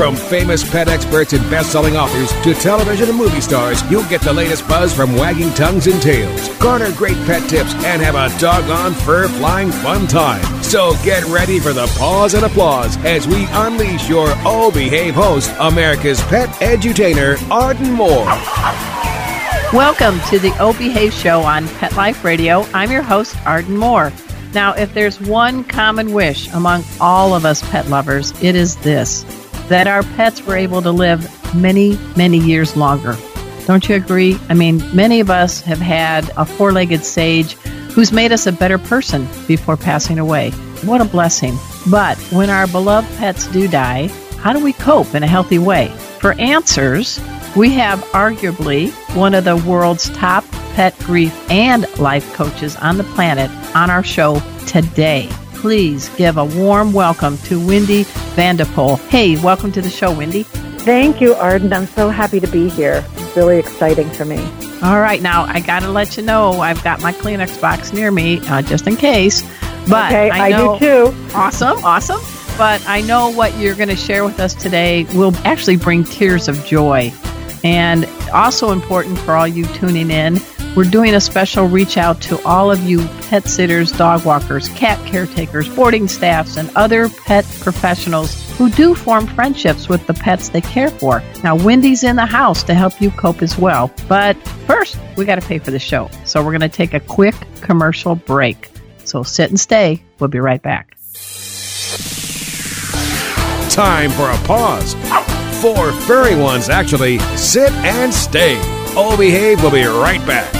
From famous pet experts and best-selling authors to television and movie stars, you'll get the latest buzz from wagging tongues and tails. Garner great pet tips and have a doggone fur-flying fun time. So get ready for the pause and applause as we unleash your Oh Behave host, America's pet edutainer, Arden Moore. Welcome to the O Behave Show on Pet Life Radio. I'm your host, Arden Moore. Now, if there's one common wish among all of us pet lovers, it is this that our pets were able to live many, many years longer. Don't you agree? I mean, many of us have had a four legged sage who's made us a better person before passing away. What a blessing. But when our beloved pets do die, how do we cope in a healthy way? For answers, we have arguably one of the world's top pet grief and life coaches on the planet on our show today. Please give a warm welcome to Wendy Vandepoel. Hey, welcome to the show, Wendy. Thank you, Arden. I'm so happy to be here. It's really exciting for me. All right, now I got to let you know I've got my Kleenex box near me uh, just in case. But okay, I, I do too. Awesome, awesome. But I know what you're going to share with us today will actually bring tears of joy. And also important for all you tuning in, we're doing a special reach out to all of you pet sitters, dog walkers, cat caretakers, boarding staffs, and other pet professionals who do form friendships with the pets they care for. Now, Wendy's in the house to help you cope as well. But first, we got to pay for the show. So we're going to take a quick commercial break. So sit and stay. We'll be right back. Time for a pause. Four furry ones, actually. Sit and stay. Oh Behave We'll be right back.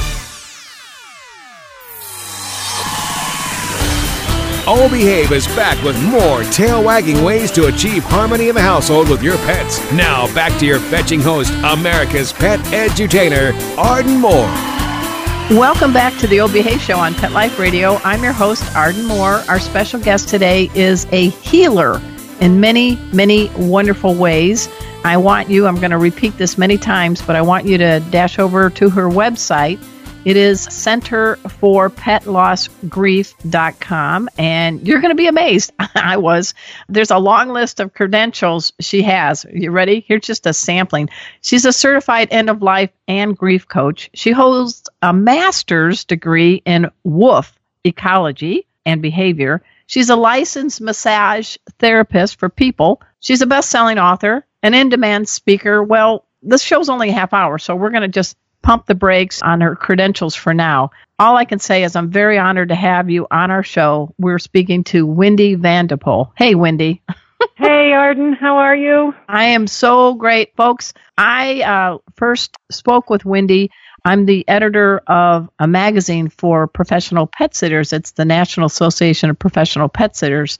Oh Behave is back with more tail wagging ways to achieve harmony in the household with your pets. Now back to your fetching host, America's pet edutainer, Arden Moore. Welcome back to the Old Show on Pet Life Radio. I'm your host, Arden Moore. Our special guest today is a healer in many, many wonderful ways. I want you, I'm going to repeat this many times, but I want you to dash over to her website. It is centerforpetlossgrief.com, and you're going to be amazed. I was. There's a long list of credentials she has. You ready? Here's just a sampling. She's a certified end of life and grief coach. She holds a master's degree in wolf ecology and behavior. She's a licensed massage therapist for people. She's a best selling author, an in demand speaker. Well, this show's only a half hour, so we're going to just pump the brakes on her credentials for now. All I can say is I'm very honored to have you on our show. We're speaking to Wendy Vandepoel. Hey, Wendy. hey, Arden, how are you? I am so great, folks. I uh, first spoke with Wendy. I'm the editor of a magazine for professional pet sitters. It's the National Association of Professional Pet Sitters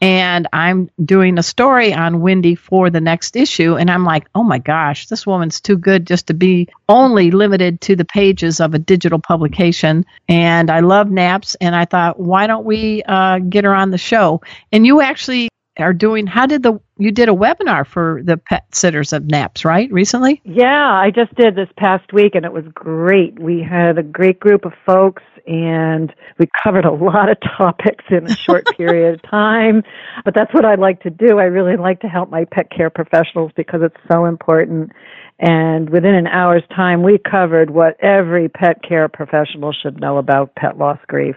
and I'm doing a story on Wendy for the next issue. And I'm like, oh my gosh, this woman's too good just to be only limited to the pages of a digital publication. And I love NAPPS. And I thought, why don't we uh, get her on the show? And you actually are doing, how did the you did a webinar for the pet sitters of NAPPS, right? Recently? Yeah, I just did this past week and it was great. We had a great group of folks and we covered a lot of topics in a short period of time. But that's what I like to do. I really like to help my pet care professionals because it's so important. And within an hour's time, we covered what every pet care professional should know about pet loss grief.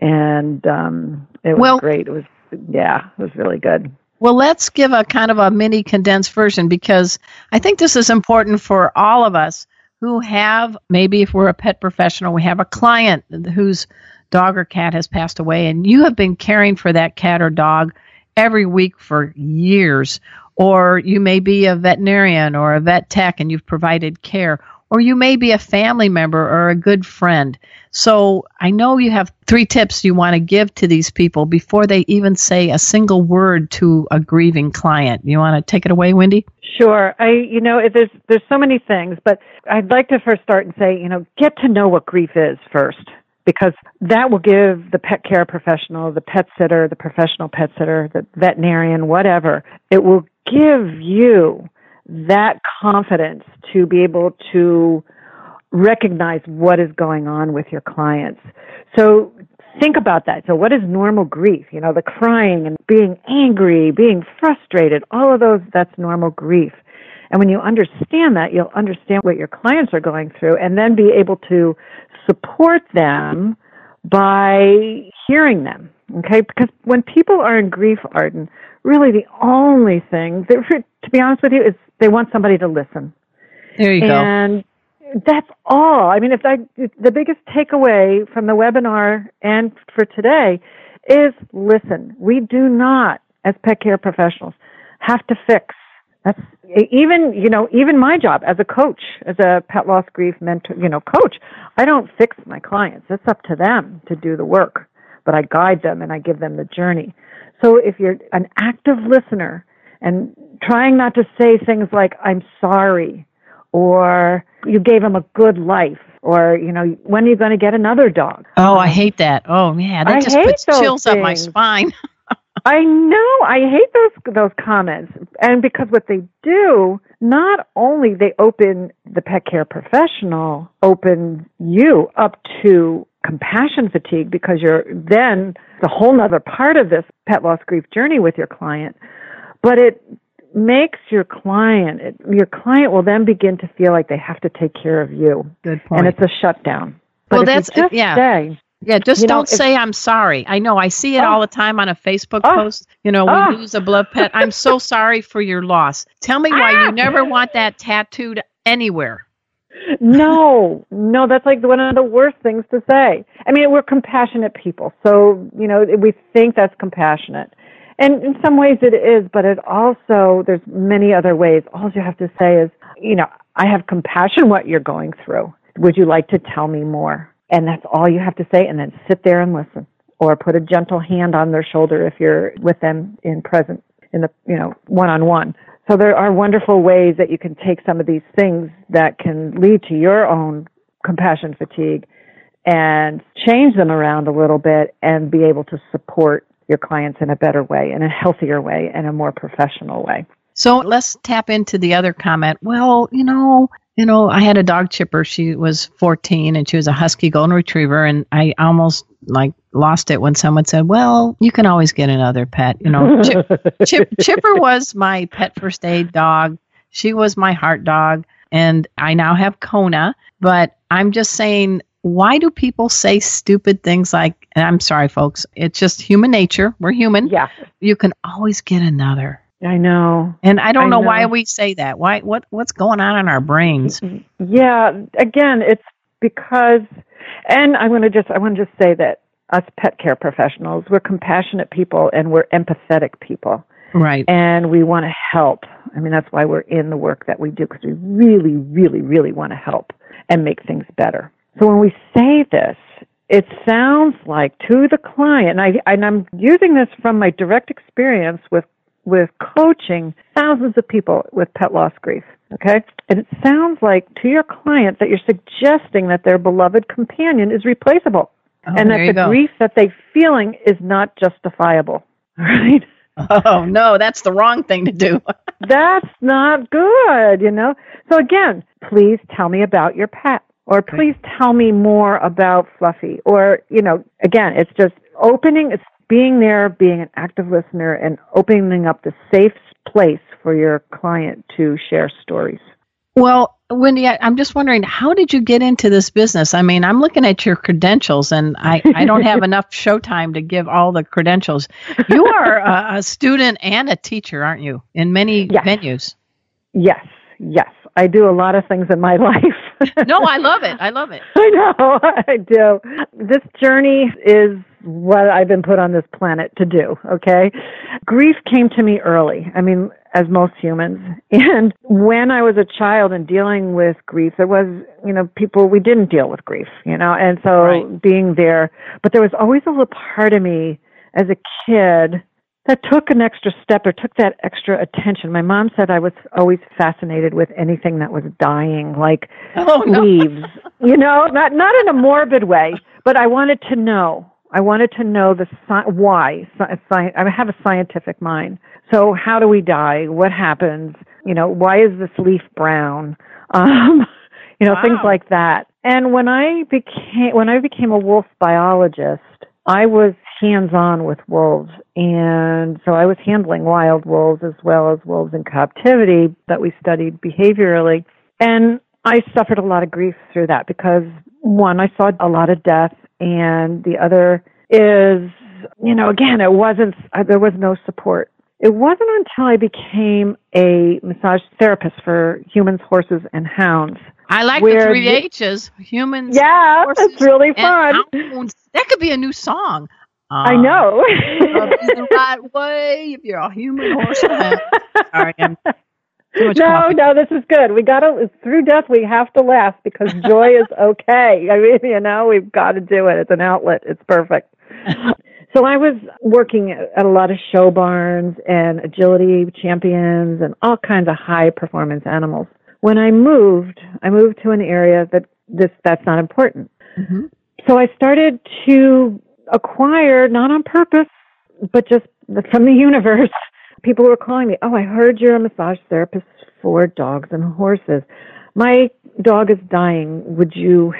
And um, it was Well- great. It was, yeah, it was really good. Well, let's give a kind of a mini condensed version because I think this is important for all of us who have maybe if we're a pet professional, we have a client whose dog or cat has passed away, and you have been caring for that cat or dog every week for years. Or you may be a veterinarian or a vet tech and you've provided care. Or you may be a family member or a good friend. So I know you have three tips you want to give to these people before they even say a single word to a grieving client. You want to take it away, Wendy? Sure. I, you know, there's there's so many things, but I'd like to first start and say, you know, get to know what grief is first, because that will give the pet care professional, the pet sitter, the professional pet sitter, the veterinarian, whatever, it will give you that confidence to be able to recognize what is going on with your clients. So think about that. So what is normal grief? You know, the crying and being angry, being frustrated, all of those, that's normal grief. And when you understand that, you'll understand what your clients are going through and then be able to support them by hearing them. Okay? Because when people are in grief, Arden, really the only thing, that, to be honest with you, is they want somebody to listen. There you go. And that's all. I mean, if I, the biggest takeaway from the webinar and for today is listen. We do not, as pet care professionals, have to fix. That's even, you know, even my job as a coach, as a pet loss grief mentor, you know, coach. I don't fix my clients. It's up to them to do the work, but I guide them and I give them the journey. So if you're an active listener and trying not to say things like, I'm sorry, or you gave him a good life, or, you know, when are you going to get another dog? Oh, I hate that. Oh, yeah, that I just puts chills up my spine. I know. I hate those those comments, and because what they do, not only they open the pet care professional, open you up to compassion fatigue because you're then the whole other part of this pet loss grief journey with your client, but it makes your client it, your client will then begin to feel like they have to take care of you, Good and it's a shutdown. But Well, if you that's- just yeah. say, Yeah, just You don't if- say I'm sorry. I know I see it Oh. all the time on a Facebook Oh. post. You know, we Oh. lose a blood pet. I'm so sorry for your loss. Tell me why Ah. you never want that tattooed anywhere. no, no, that's like one of the worst things to say. I mean, we're compassionate people, so you know we think that's compassionate, and in some ways it is, but it also there's many other ways. All you have to say is, you know, I have compassion what you're going through. Would you like to tell me more? And that's all you have to say, and then sit there and listen, or put a gentle hand on their shoulder if you're with them in present in the you know one on one. So there are wonderful ways that you can take some of these things that can lead to your own compassion fatigue and change them around a little bit and be able to support your clients in a better way, in a healthier way, in a more professional way. So let's tap into the other comment. Well, you know, you know, I had a dog chipper. She was 14 and she was a husky golden retriever and I almost like lost it when someone said, "Well, you can always get another pet." You know, Chip, Chip, Chipper was my pet first aid dog. She was my heart dog and I now have Kona, but I'm just saying why do people say stupid things like and I'm sorry folks, it's just human nature. We're human. Yeah, You can always get another. I know. And I don't I know, why we say that. Why what what's going on in our brains? Yeah, again, it's because, and I want to just, I want to just say that us pet care professionals, we're compassionate people and we're empathetic people. Right. and we want to help. I mean, that's why we're in the work that we do because we really, really, really want to help and make things better. So when we say this, it sounds like to the client, and, I, and I'm using this from my direct experience with with coaching thousands of people with pet loss grief. Okay, and it sounds like to your client that you're suggesting that their beloved companion is replaceable, Oh, and that the go. grief that they're feeling is not justifiable. Right? Oh, no, that's the wrong thing to do. That's not good, you know? So, again, please tell me about your pet, or please tell me more about Fluffy. Or, you know, again, it's just opening, it's being there, being an active listener, and opening up the safe place for your client to share stories. Well, Wendy, I, I'm just wondering, how did you get into this business? I mean, I'm looking at your credentials, and I, I don't have enough showtime to give all the credentials. You are a, a student and a teacher, aren't you, in many Yes. venues? Yes, yes. I do a lot of things in my life. No, I love it. I love it. I know, I do. This journey is what I've been put on this planet to do, okay? Grief came to me early. I mean, as most humans. And when I was a child and dealing with grief, there was, you know, people, we didn't deal with grief, you know, and so Right. being there, but there was always a little part of me as a kid that took an extra step or took that extra attention. My mom said I was always fascinated with anything that was dying, like Oh, no. leaves. You know, not not in a morbid way, but I wanted to know. I wanted to know the sci- why. Sci- sci- I have a scientific mind. So how do we die? What happens? You know, why is this leaf brown? Um, you know, things like that. And when I became when I became a wolf biologist, I was hands on with wolves. And so I was handling wild wolves as well as wolves in captivity that we studied behaviorally. And I suffered a lot of grief through that because one, I saw a lot of death, and the other is, you know, again, it wasn't, uh, there was no support. It wasn't until I became a massage therapist for humans, horses, and hounds. I like the three H's humans. Yeah, horses, it's really and fun. hounds. That could be a new song. I Uh, know. Love the right way if you're a human horse. Sorry, I'm no, coffee. no, this is good. We got to through death. We have to laugh because joy is okay. I mean, you know, we've got to do it. It's an outlet. It's perfect. so I was working at a lot of show barns and agility champions and all kinds of high performance animals. When I moved, I moved to an area that this that's not important. Mhm. So I started to acquire, not on purpose, but just from the universe, people were calling me, Oh, I heard you're a massage therapist for dogs and horses. My dog is dying. Would you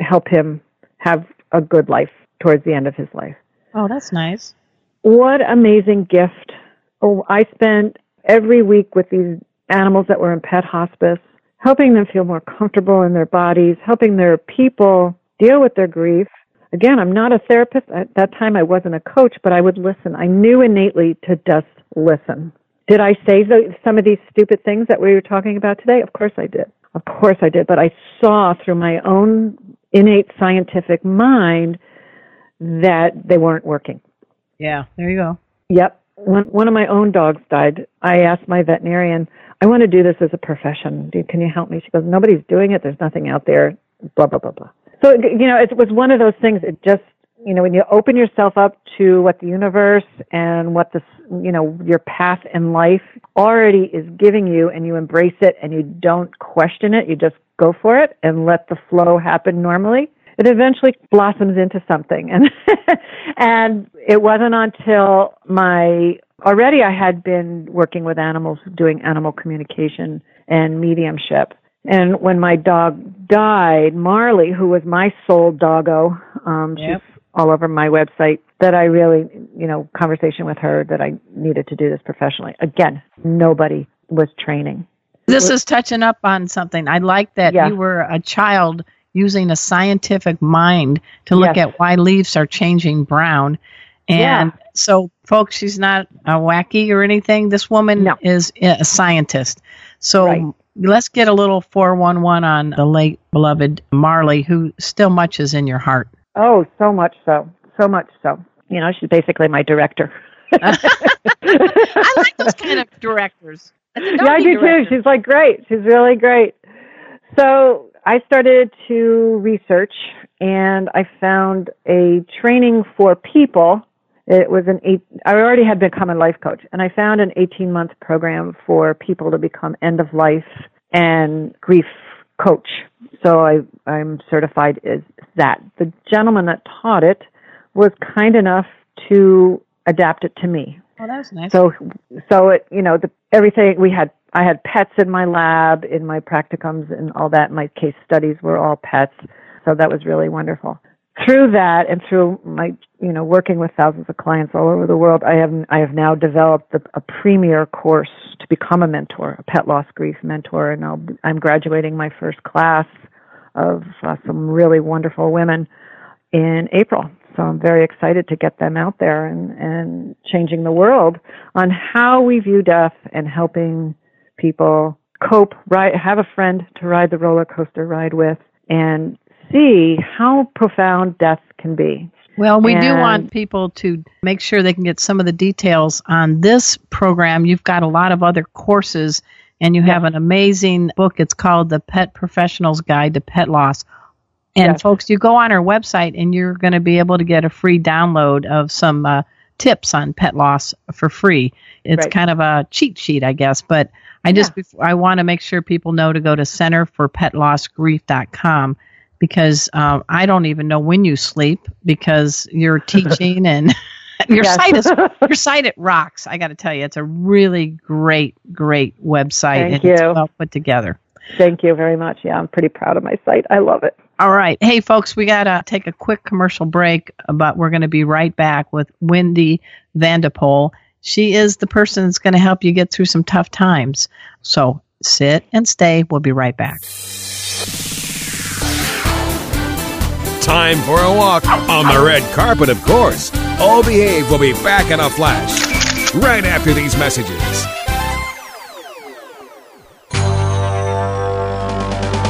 help him have a good life towards the end of his life? Oh, that's nice. What amazing gift. Oh, I spent every week with these animals that were in pet hospice, helping them feel more comfortable in their bodies, helping their people deal with their grief. Again, I'm not a therapist. At that time, I wasn't a coach, but I would listen. I knew innately to just listen. Did I say the, some of these stupid things that we were talking about today? Of course I did. Of course I did. But I saw through my own innate scientific mind that they weren't working. Yeah, there you go. Yep. When one of my own dogs died, I asked my veterinarian, I want to do this as a profession. Can you help me? She goes, Nobody's doing it. There's nothing out there. Blah, blah, blah, blah. So, you know, it was one of those things. It just, you know, when you open yourself up to what the universe and what this, you know, your path in life already is giving you and you embrace it and you don't question it, you just go for it and let the flow happen normally it eventually blossoms into something and and it wasn't until my already I had been working with animals doing animal communication and mediumship and when my dog died Marley who was my soul doggo um Yep. she's all over my website that I really you know conversation with her that I needed to do this professionally again nobody was training This is touching up on something. I like that Yeah. you were a child using a scientific mind to look Yes. at why leaves are changing brown. And Yeah. so, folks, she's not a wacky or anything. This woman No. is a scientist. So Right. Let's get a little 411 on the late beloved Marley, who still much is in your heart. Oh, so much so. So much so. You know, she's basically my director. I like those kind of directors. Yeah, I do too. She's like great. She's really great. So I started to research and I found a training for people. It was an eight, I already had become a life coach and I found an 18 month program for people to become end of life and grief coach. So I, I'm certified as that. The gentleman that taught it was kind enough to adapt it to me. Oh, that was nice. So, so it, you know, the, everything we had, I had pets in my lab, in my practicums, and all that. My case studies were all pets, so that was really wonderful. Through that, and through my, you know, working with thousands of clients all over the world, I have, I have now developed a, a premier course to become a mentor, a pet loss grief mentor, and I'll, I'm graduating my first class of uh, some really wonderful women in April. So I'm very excited to get them out there and, and changing the world on how we view death and helping people cope, ride, have a friend to ride the roller coaster ride with, and see how profound death can be. Well, we do want people to make sure they can get some of the details on this program. You've got a lot of other courses, and you have an amazing book. It's called The Pet Professional's Guide to Pet Loss. And Yes. folks, you go on our website and you're going to be able to get a free download of some uh, tips on pet loss for free. It's Right. kind of a cheat sheet, I guess. But I just before, I want to make sure people know to go to centerforpetlossgrief.com because um, I don't even know when you sleep because you're teaching and your Yes. site is your site it rocks. I got to tell you, it's a really great, great website Thank and it's you. well put together. Thank you very much. Yeah, I'm pretty proud of my site. I love it. All right. Hey, folks, we got to take a quick commercial break, but we're going to be right back with Wendy Vandepoel. She is the person that's going to help you get through some tough times. So sit and stay. We'll be right back. Time for a walk on the red carpet, of course. All Behave will be back in a flash right after these messages.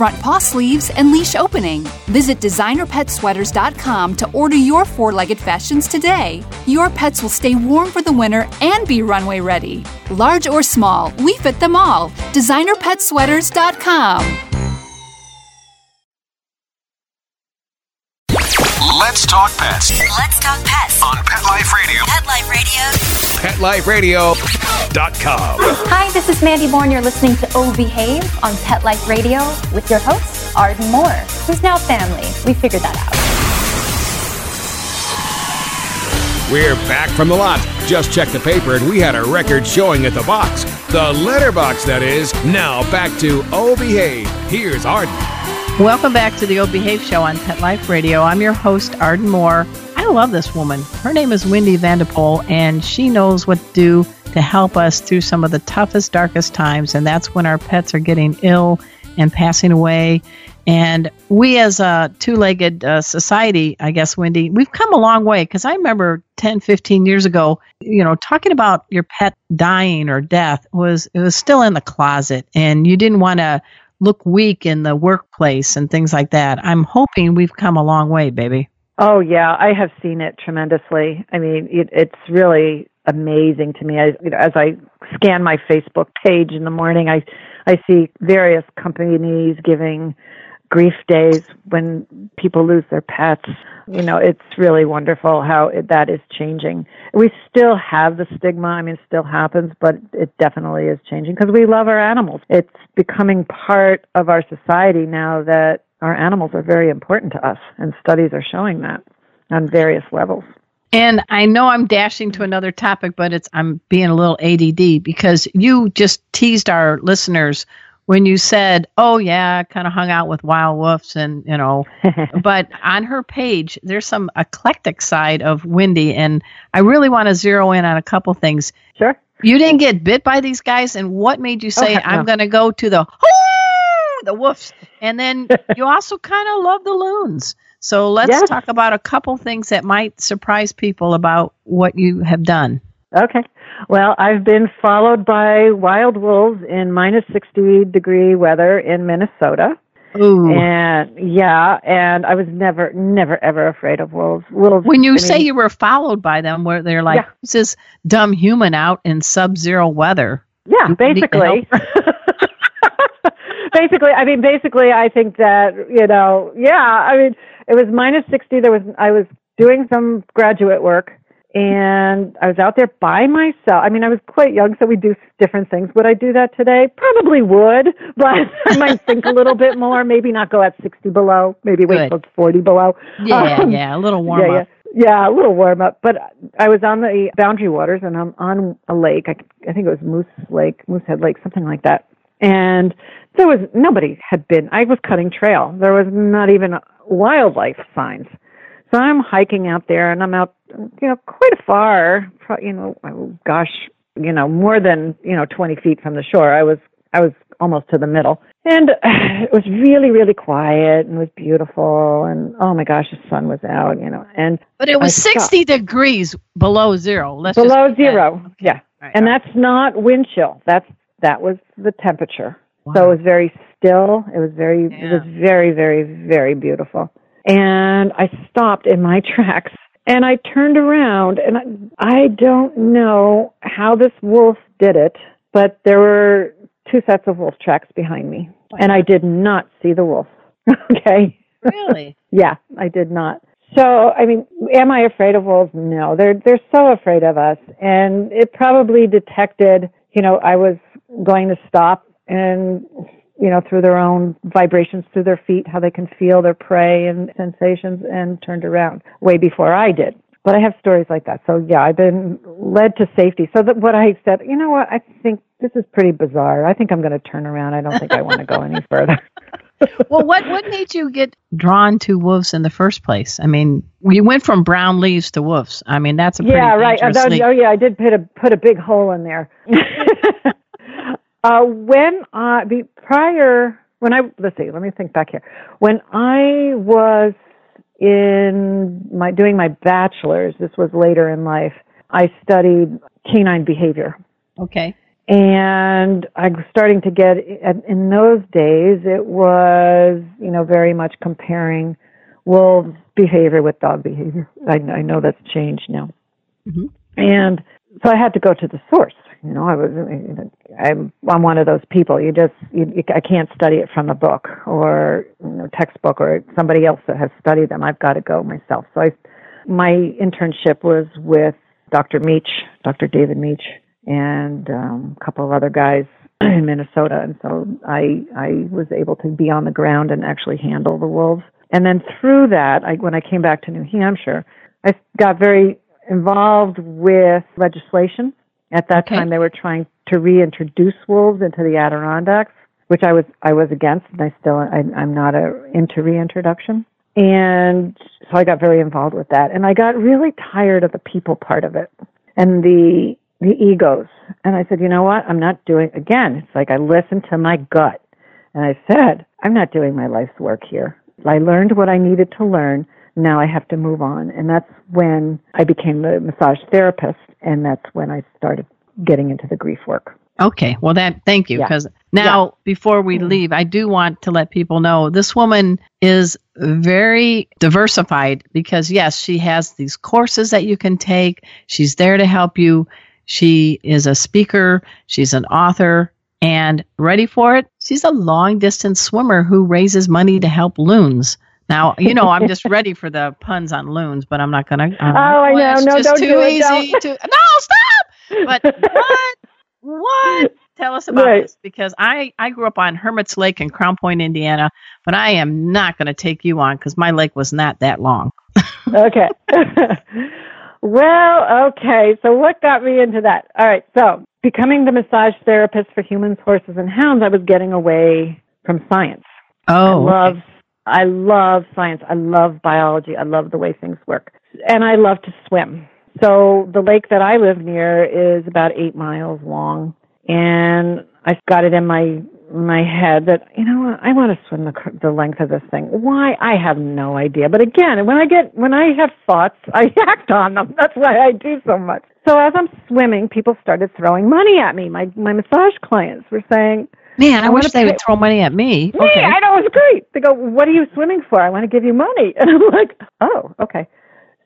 front paw sleeves, and leash opening. Visit designerpetsweaters.com to order your four legged fashions today. Your pets will stay warm for the winter and be runway ready. Large or small, we fit them all. DesignerPetSweaters.com. talk pets Let's talk pets. on Pet Life Radio. Pet Life Radio. PetLifeRadio.com. Hi, this is Mandy Bourne. You're listening to Oh Behave on Pet Life Radio with your host, Arden Moore, who's now family. We figured that out. We're back from the lot. Just checked the paper and we had a record showing at the box. The letterbox, that is. Now back to Oh Behave. Here's Arden. Welcome back to the Old Behave Show on Pet Life Radio. I'm your host, Arden Moore. I love this woman. Her name is Wendy Vandepoel, and she knows what to do to help us through some of the toughest, darkest times, and that's when our pets are getting ill and passing away. And we, as a two legged uh, society, I guess, Wendy, we've come a long way because I remember 10, 15 years ago, you know, talking about your pet dying or death was, it was still in the closet, and you didn't want to look weak in the workplace and things like that. I'm hoping we've come a long way, baby. Oh yeah, I have seen it tremendously. I mean, it, it's really amazing to me. I, you know, as I scan my Facebook page in the morning, I I see various companies giving grief days when people lose their pets. You know, it's really wonderful how it, that is changing. We still have the stigma. I mean, it still happens, but it definitely is changing because we love our animals. It's becoming part of our society now that our animals are very important to us, and studies are showing that on various levels. And I know I'm dashing to another topic, but it's I'm being a little ADD because you just teased our listeners when you said, "Oh yeah, I kind of hung out with wild wolves," and you know, but on her page there's some eclectic side of Wendy, and I really want to zero in on a couple things. Sure. You didn't get bit by these guys, and what made you say, oh, heck "I'm going to go to the "Hoo!" Ah, the woofs"? And then you also kind of love the loons. So let's Yes. talk about a couple things that might surprise people about what you have done. Okay. Well, I've been followed by wild wolves in minus 60 degree weather in Minnesota. Ooh. And yeah, and I was never, never, ever afraid of wolves. Wolves. when you I say you were followed by them, where they're like, Yeah. "Who's this dumb human out in sub-zero weather?" yeah, you basically. basically, I mean, basically, I think that you know, yeah, I mean, it was minus 60. There was I was doing some graduate work and I was out there by myself. I mean, I was quite young, so we do different things. Would I do that today? Probably would, but I might think a little bit more. Maybe not go at 60 below. Maybe wait till it's 40 below. Yeah, um, yeah, a little warm yeah, up. Yeah. yeah, a little warm up. But I was on the Boundary Waters, and I'm on a lake. I, I think it was Moose Lake, Moosehead Lake, something like that. And there was nobody had been. I was cutting trail. There was not even wildlife signs. So I'm hiking out there, and I'm out, you know, quite far. You know, oh, gosh, you know, more than you know, 20 feet from the shore. I was, I was almost to the middle, and it was really, really quiet and it was beautiful. And oh my gosh, the sun was out, you know. And but it was 60 degrees below zero. Let's below zero, that. yeah. Right, and right. that's not wind chill. That's that was the temperature. Wow. So it was very still. It was very, yeah. it was very, very, very beautiful and I stopped in my tracks and I turned around and I, I don't know how this wolf did it, but there were two sets of wolf tracks behind me and I did not see the wolf. okay. Really? yeah, I did not. So, I mean, am I afraid of wolves? No. They're they're so afraid of us and it probably detected, you know, I was going to stop and you know, through their own vibrations through their feet, how they can feel their prey and sensations and turned around way before I did. But I have stories like that. So yeah, I've been led to safety. So that what I said, you know what, I think this is pretty bizarre. I think I'm going to turn around. I don't think I want to go any further. well, what what made you get drawn to wolves in the first place? I mean, you went from brown leaves to wolves. I mean, that's a yeah, right. oh yeah, I did put a put a big hole in there. Uh, when I be prior when I let's see, let me think back here. When I was in my doing my bachelor's, this was later in life. I studied canine behavior. Okay. And I was starting to get in those days. It was you know very much comparing wolves' behavior with dog behavior. I, I know that's changed now. Mm-hmm. And so I had to go to the source. You know, I was I'm I'm one of those people. You just you, you, I can't study it from a book or you know, textbook or somebody else that has studied them. I've got to go myself. So I my internship was with Dr. Mech, Dr. David Mech, and um, a couple of other guys in Minnesota, and so I I was able to be on the ground and actually handle the wolves. And then through that, I, when I came back to New Hampshire, I got very involved with legislation at that okay. time, they were trying to reintroduce wolves into the Adirondacks, which I was I was against, and I still I, I'm not a, into reintroduction. And so I got very involved with that, and I got really tired of the people part of it and the the egos. And I said, you know what? I'm not doing again. It's like I listened to my gut, and I said, I'm not doing my life's work here. I learned what I needed to learn. Now I have to move on, and that's when I became the massage therapist and that's when I started getting into the grief work. Okay, well that thank you because yeah. now yeah. before we mm-hmm. leave, I do want to let people know this woman is very diversified because yes, she has these courses that you can take. She's there to help you. She is a speaker, she's an author, and ready for it, she's a long distance swimmer who raises money to help loons. Now, you know, I'm just ready for the puns on loons, but I'm not going to. Oh, I know. No, don't too do easy it. To, no, stop! But what? what? Tell us about right. this because I, I grew up on Hermit's Lake in Crown Point, Indiana, but I am not going to take you on because my lake was not that long. okay. well, okay. So, what got me into that? All right. So, becoming the massage therapist for humans, horses, and hounds, I was getting away from science. Oh, I love okay. I love science. I love biology. I love the way things work. And I love to swim. So the lake that I live near is about eight miles long. And I got it in my my head that you know I want to swim the the length of this thing. Why I have no idea. But again, when I get when I have thoughts, I act on them. That's why I do so much. So as I'm swimming, people started throwing money at me. My my massage clients were saying, Man, I, I wish they would throw money at me. Me, okay. I know it's great. They go, "What are you swimming for?" I want to give you money, and I'm like, "Oh, okay."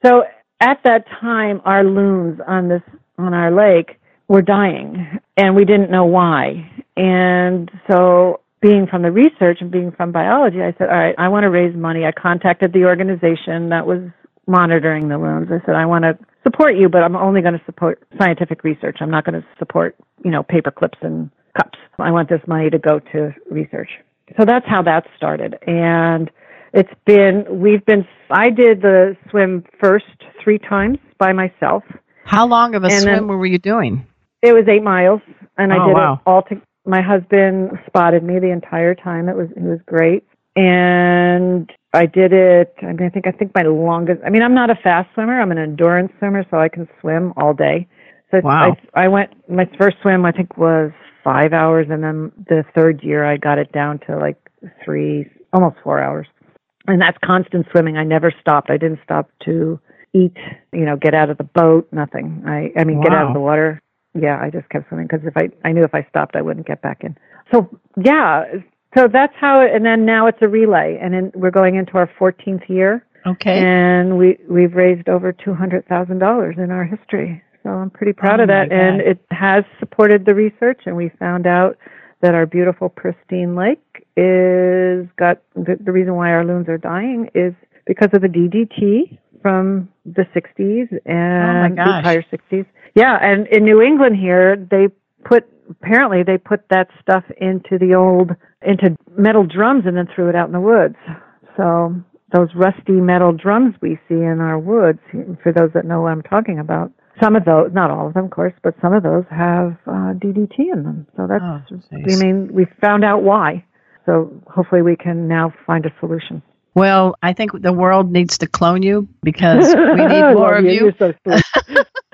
So at that time, our loons on this on our lake were dying, and we didn't know why. And so being from the research and being from biology, I said, all right, I want to raise money. I contacted the organization that was monitoring the loons. I said, I want to support you, but I'm only going to support scientific research. I'm not going to support, you know, paper clips and cups. I want this money to go to research. So that's how that started. And it's been, we've been, I did the swim first three times by myself. How long of a and swim were you doing? It was eight miles, and I oh, did wow. it all to. My husband spotted me the entire time. It was it was great, and I did it. I mean, I think I think my longest. I mean, I'm not a fast swimmer. I'm an endurance swimmer, so I can swim all day. So wow. I, I went. My first swim, I think, was five hours, and then the third year, I got it down to like three, almost four hours. And that's constant swimming. I never stopped. I didn't stop to eat, you know, get out of the boat, nothing. I I mean, wow. get out of the water. Yeah, I just kept swimming because if I I knew if I stopped, I wouldn't get back in. So yeah, so that's how. It, and then now it's a relay, and then we're going into our 14th year. Okay. And we we've raised over two hundred thousand dollars in our history. So I'm pretty proud oh of that, and it has supported the research. And we found out that our beautiful pristine lake is got the, the reason why our loons are dying is because of the DDT from the 60s and oh the entire 60s. Yeah, and in New England here, they put apparently they put that stuff into the old into metal drums and then threw it out in the woods. So those rusty metal drums we see in our woods, for those that know what I'm talking about, some of those, not all of them, of course, but some of those have uh, DDT in them. So that's, oh, I mean, we found out why. So hopefully we can now find a solution. Well, I think the world needs to clone you because we need more of you. So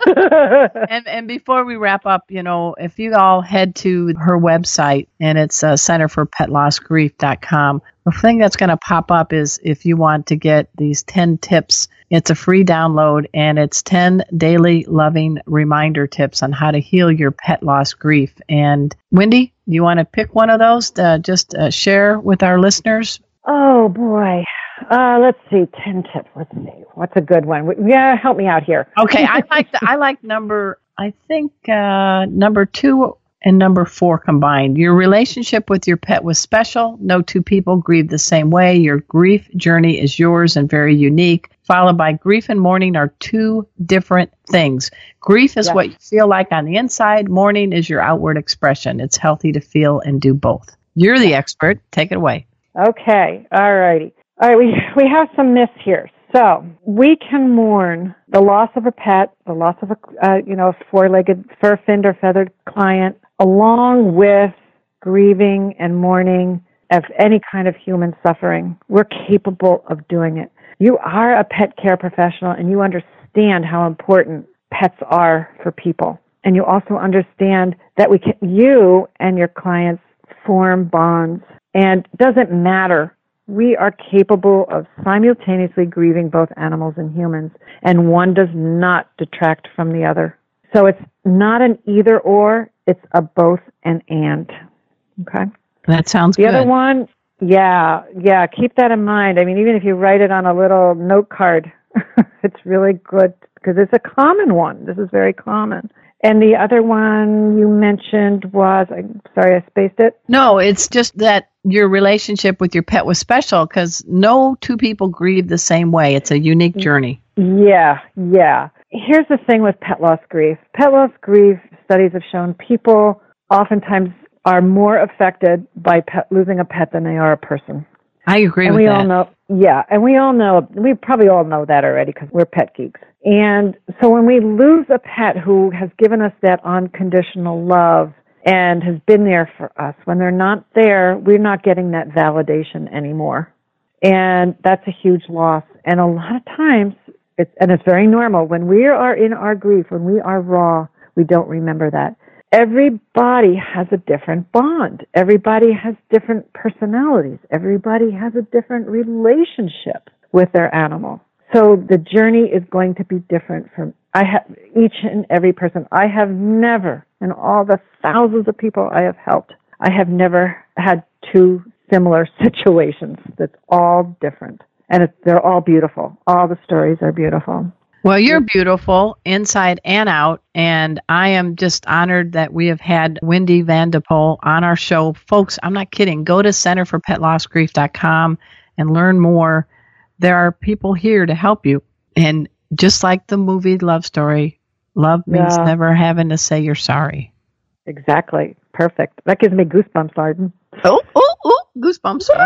and and before we wrap up, you know, if you all head to her website and it's uh, Center for Pet Loss Grief.com, the thing that's going to pop up is if you want to get these 10 tips, it's a free download and it's 10 daily loving reminder tips on how to heal your pet loss grief. And Wendy, you want to pick one of those to just uh, share with our listeners? Oh boy. Uh, let's see, ten tips. Let's see, what's a good one? Yeah, help me out here. Okay, I like the, I like number. I think uh, number two and number four combined. Your relationship with your pet was special. No two people grieve the same way. Your grief journey is yours and very unique. Followed by grief and mourning are two different things. Grief is Yes. what you feel like on the inside. Mourning is your outward expression. It's healthy to feel and do both. You're the expert. Take it away. Okay, all righty. All right, we, we have some myths here. So we can mourn the loss of a pet, the loss of a uh, you know a four-legged, fur-finned or feathered client, along with grieving and mourning of any kind of human suffering. We're capable of doing it. You are a pet care professional, and you understand how important pets are for people, and you also understand that we can, you and your clients form bonds, and it doesn't matter we are capable of simultaneously grieving both animals and humans, and one does not detract from the other. So it's not an either or, it's a both and and. Okay? That sounds The good. The other one, yeah, yeah, keep that in mind. I mean, even if you write it on a little note card, it's really good because it's a common one. This is very common. And the other one you mentioned was, I'm sorry, I spaced it. No, it's just that your relationship with your pet was special because no two people grieve the same way. It's a unique mm-hmm. journey. Yeah, yeah. Here's the thing with pet loss grief. Pet loss grief studies have shown people oftentimes are more affected by pet, losing a pet than they are a person. I agree and with we that. all know, yeah, and we all know, we probably all know that already because we're pet geeks. And so when we lose a pet who has given us that unconditional love and has been there for us, when they're not there, we're not getting that validation anymore. And that's a huge loss. And a lot of times, it's, and it's very normal, when we are in our grief, when we are raw, we don't remember that. Everybody has a different bond. Everybody has different personalities. Everybody has a different relationship with their animal. So the journey is going to be different from I have each and every person. I have never, in all the thousands of people I have helped, I have never had two similar situations. That's all different, and it's, they're all beautiful. All the stories are beautiful. Well, you're beautiful inside and out, and I am just honored that we have had Wendy Vandepoel on our show. Folks, I'm not kidding. Go to centerforpetlossgrief.com and learn more. There are people here to help you. And just like the movie Love Story, love means Yeah. never having to say you're sorry. Exactly. Perfect. That gives me goosebumps, Arden. Oh, oh, oh, goosebumps.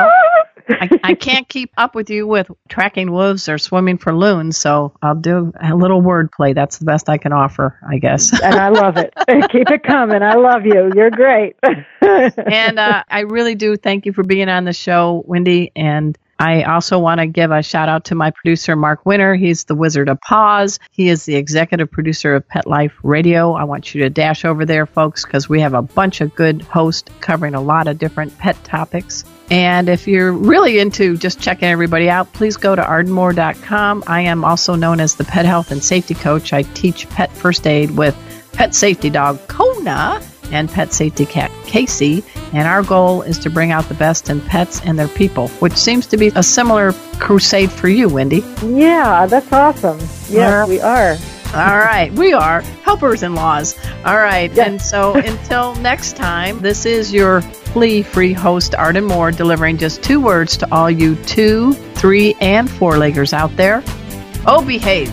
I, I can't keep up with you with tracking wolves or swimming for loons, so I'll do a little wordplay. That's the best I can offer, I guess. and I love it. Keep it coming. I love you. You're great. and uh, I really do thank you for being on the show, Wendy. And I also want to give a shout out to my producer, Mark Winter. He's the Wizard of Paws. He is the executive producer of Pet Life Radio. I want you to dash over there, folks, because we have a bunch of good hosts covering a lot of different pet topics. And if you're really into just checking everybody out, please go to ardenmoore.com. I am also known as the Pet Health and Safety Coach. I teach pet first aid with pet safety dog Kona and pet safety cat Casey. And our goal is to bring out the best in pets and their people, which seems to be a similar crusade for you, Wendy. yeah, that's awesome. Yes, we are. All right, we are helpers in laws. All right, and so until next time, this is your flea free host, Arden Moore, delivering just two words to all you two, three, and four leggers out there. Oh, behave.